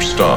superstar.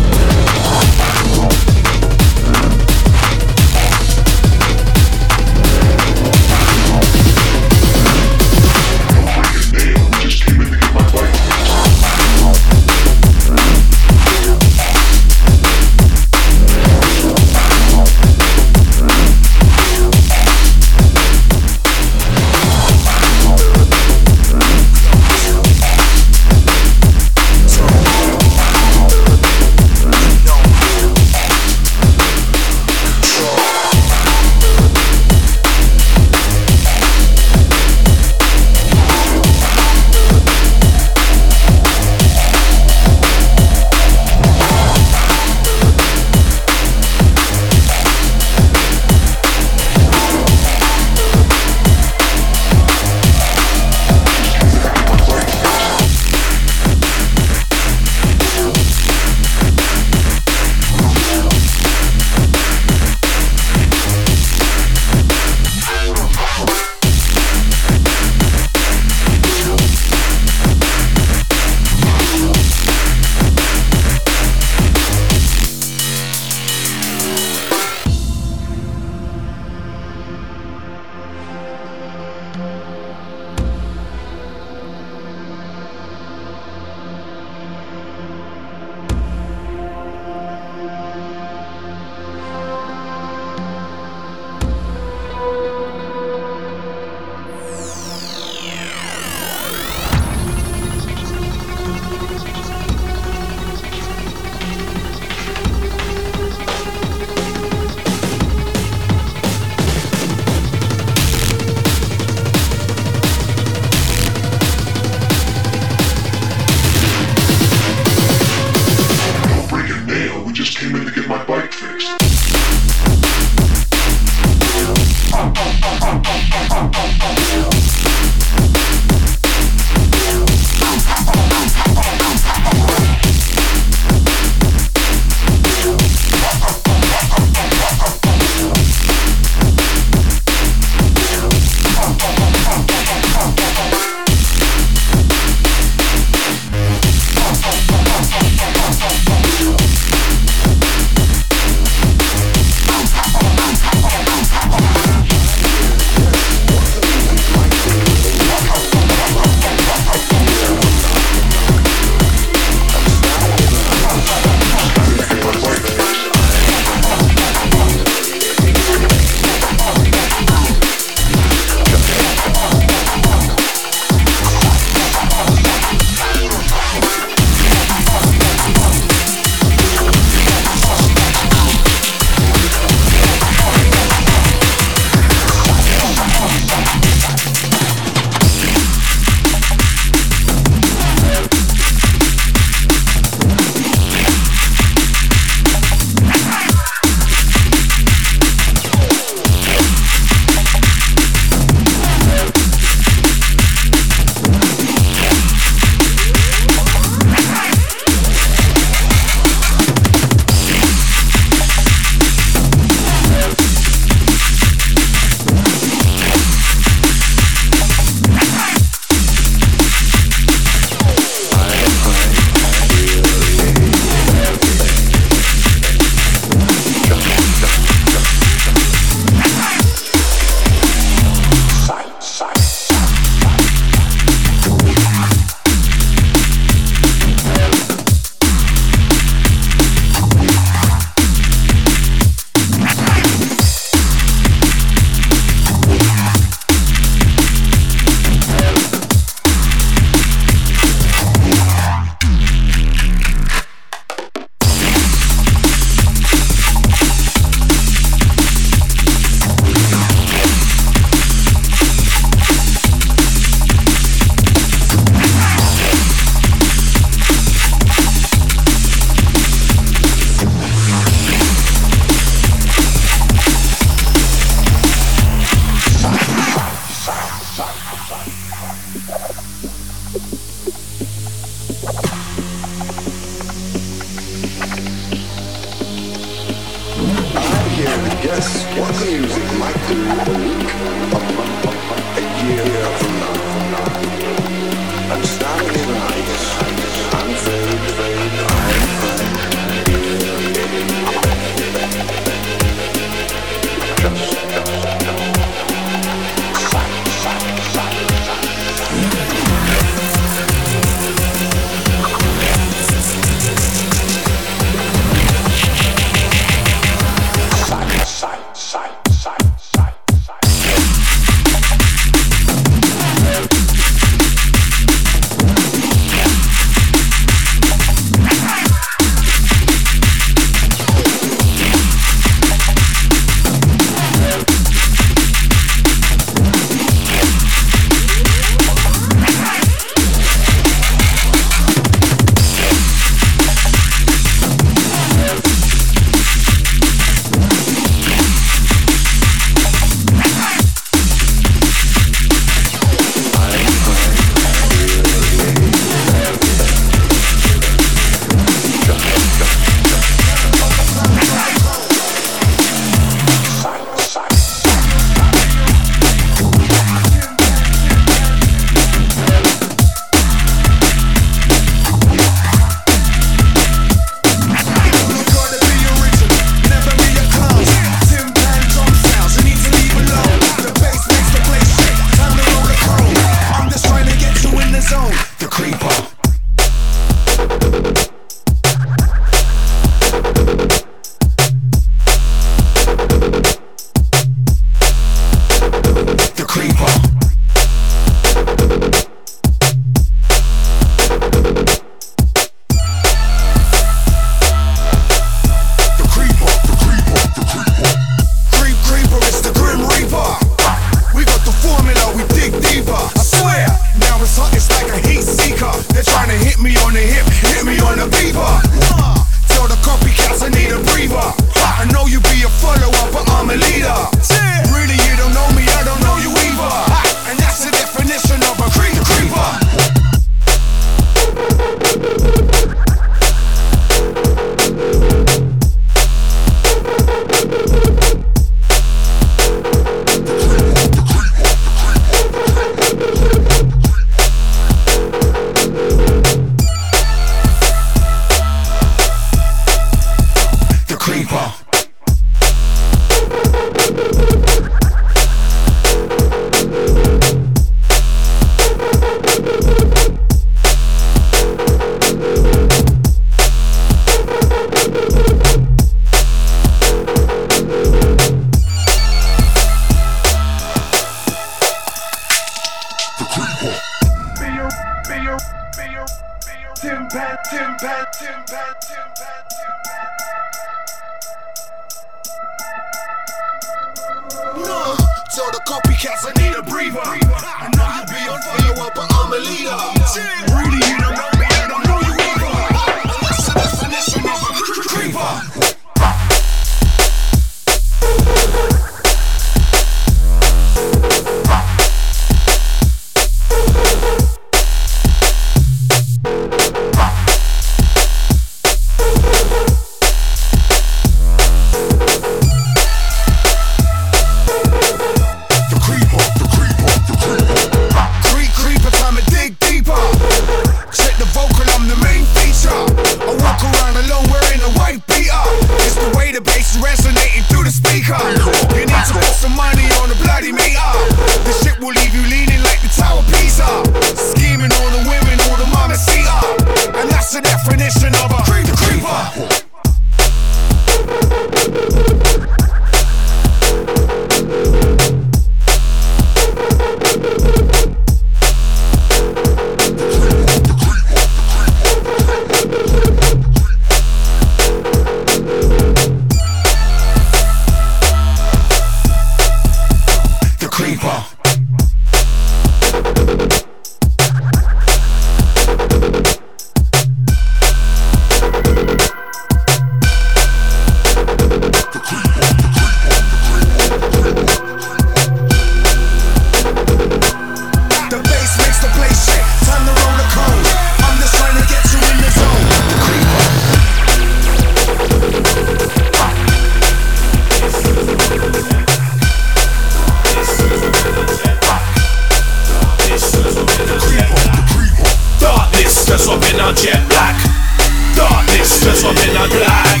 dress up in a black.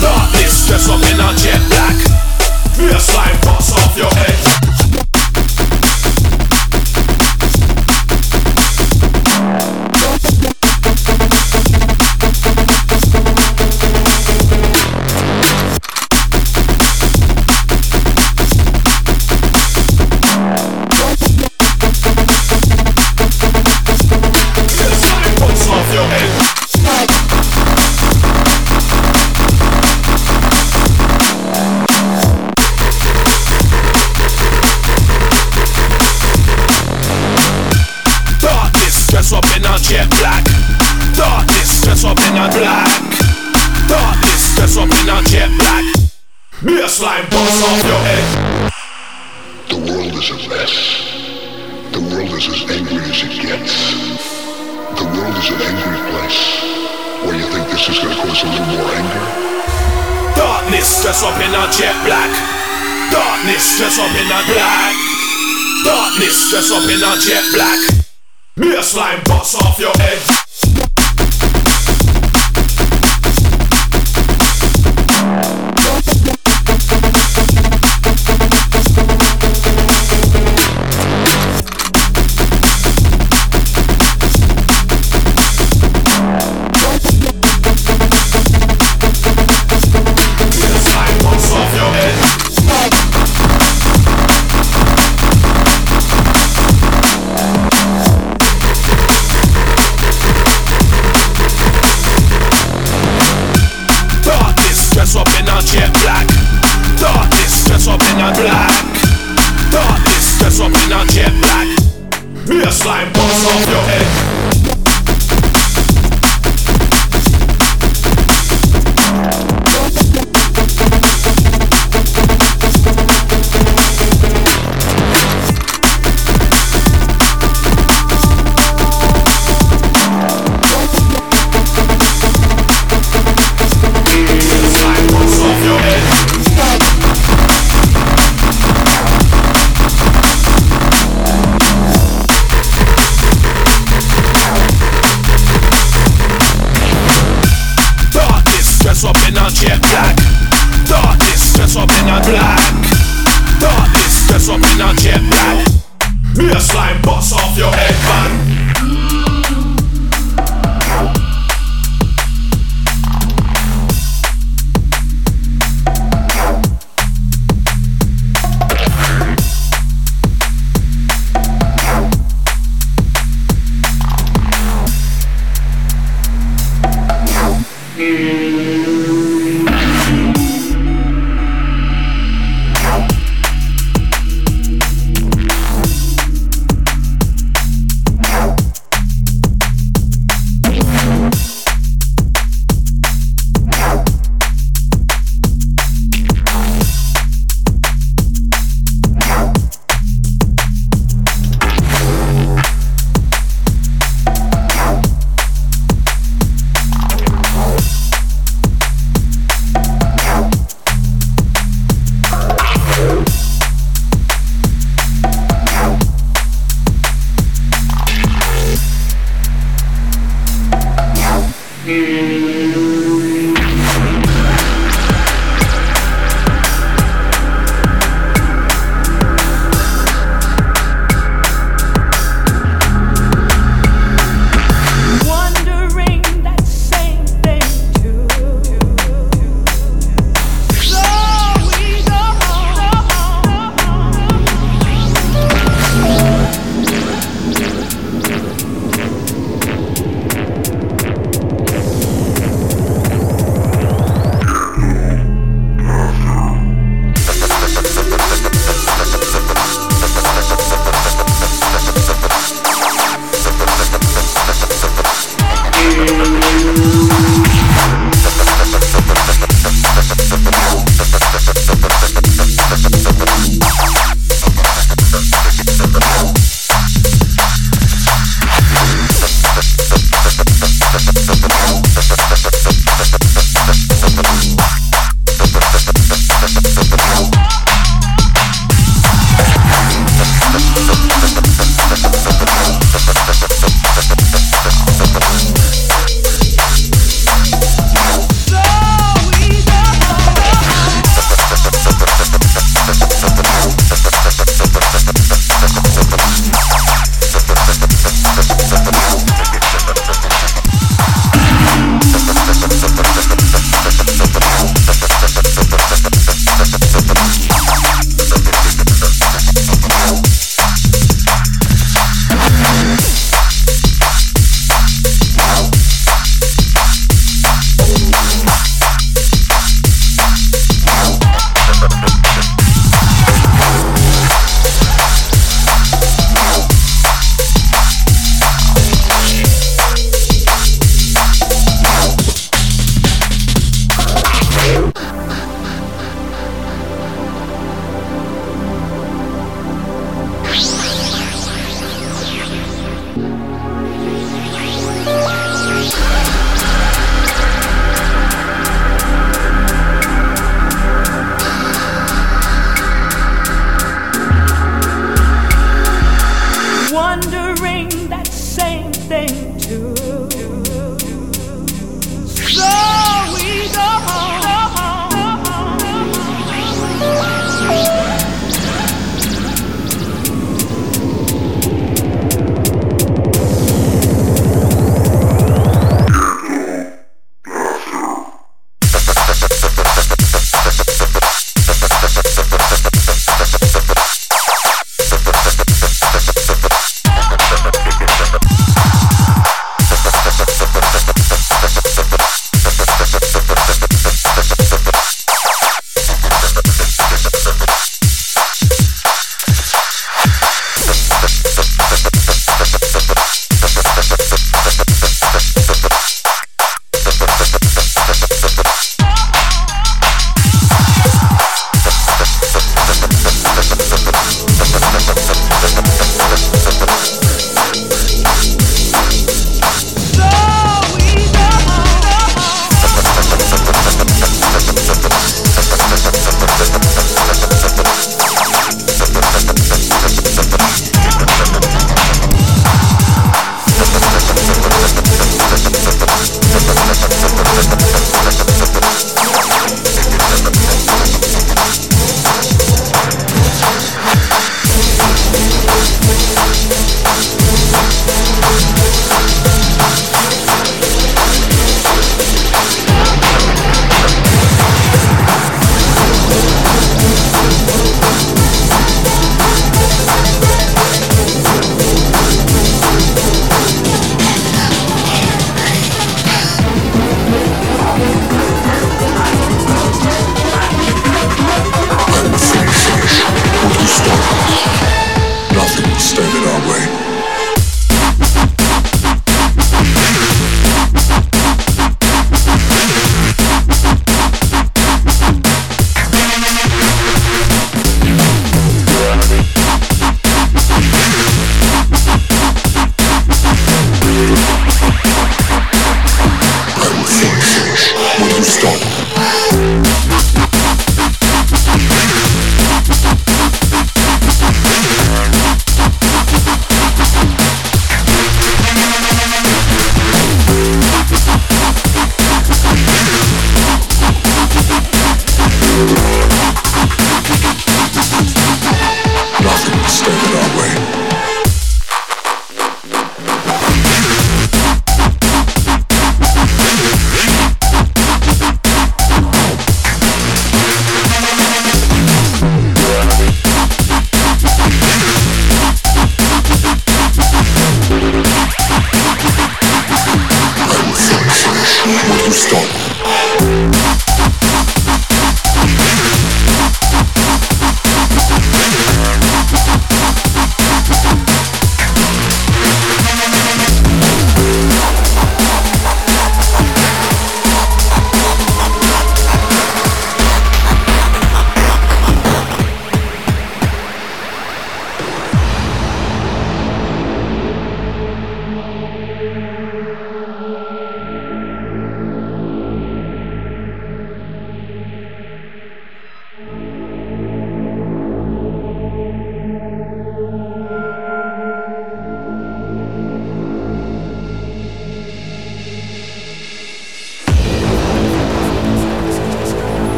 Darkness dress up in a jet black.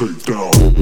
Take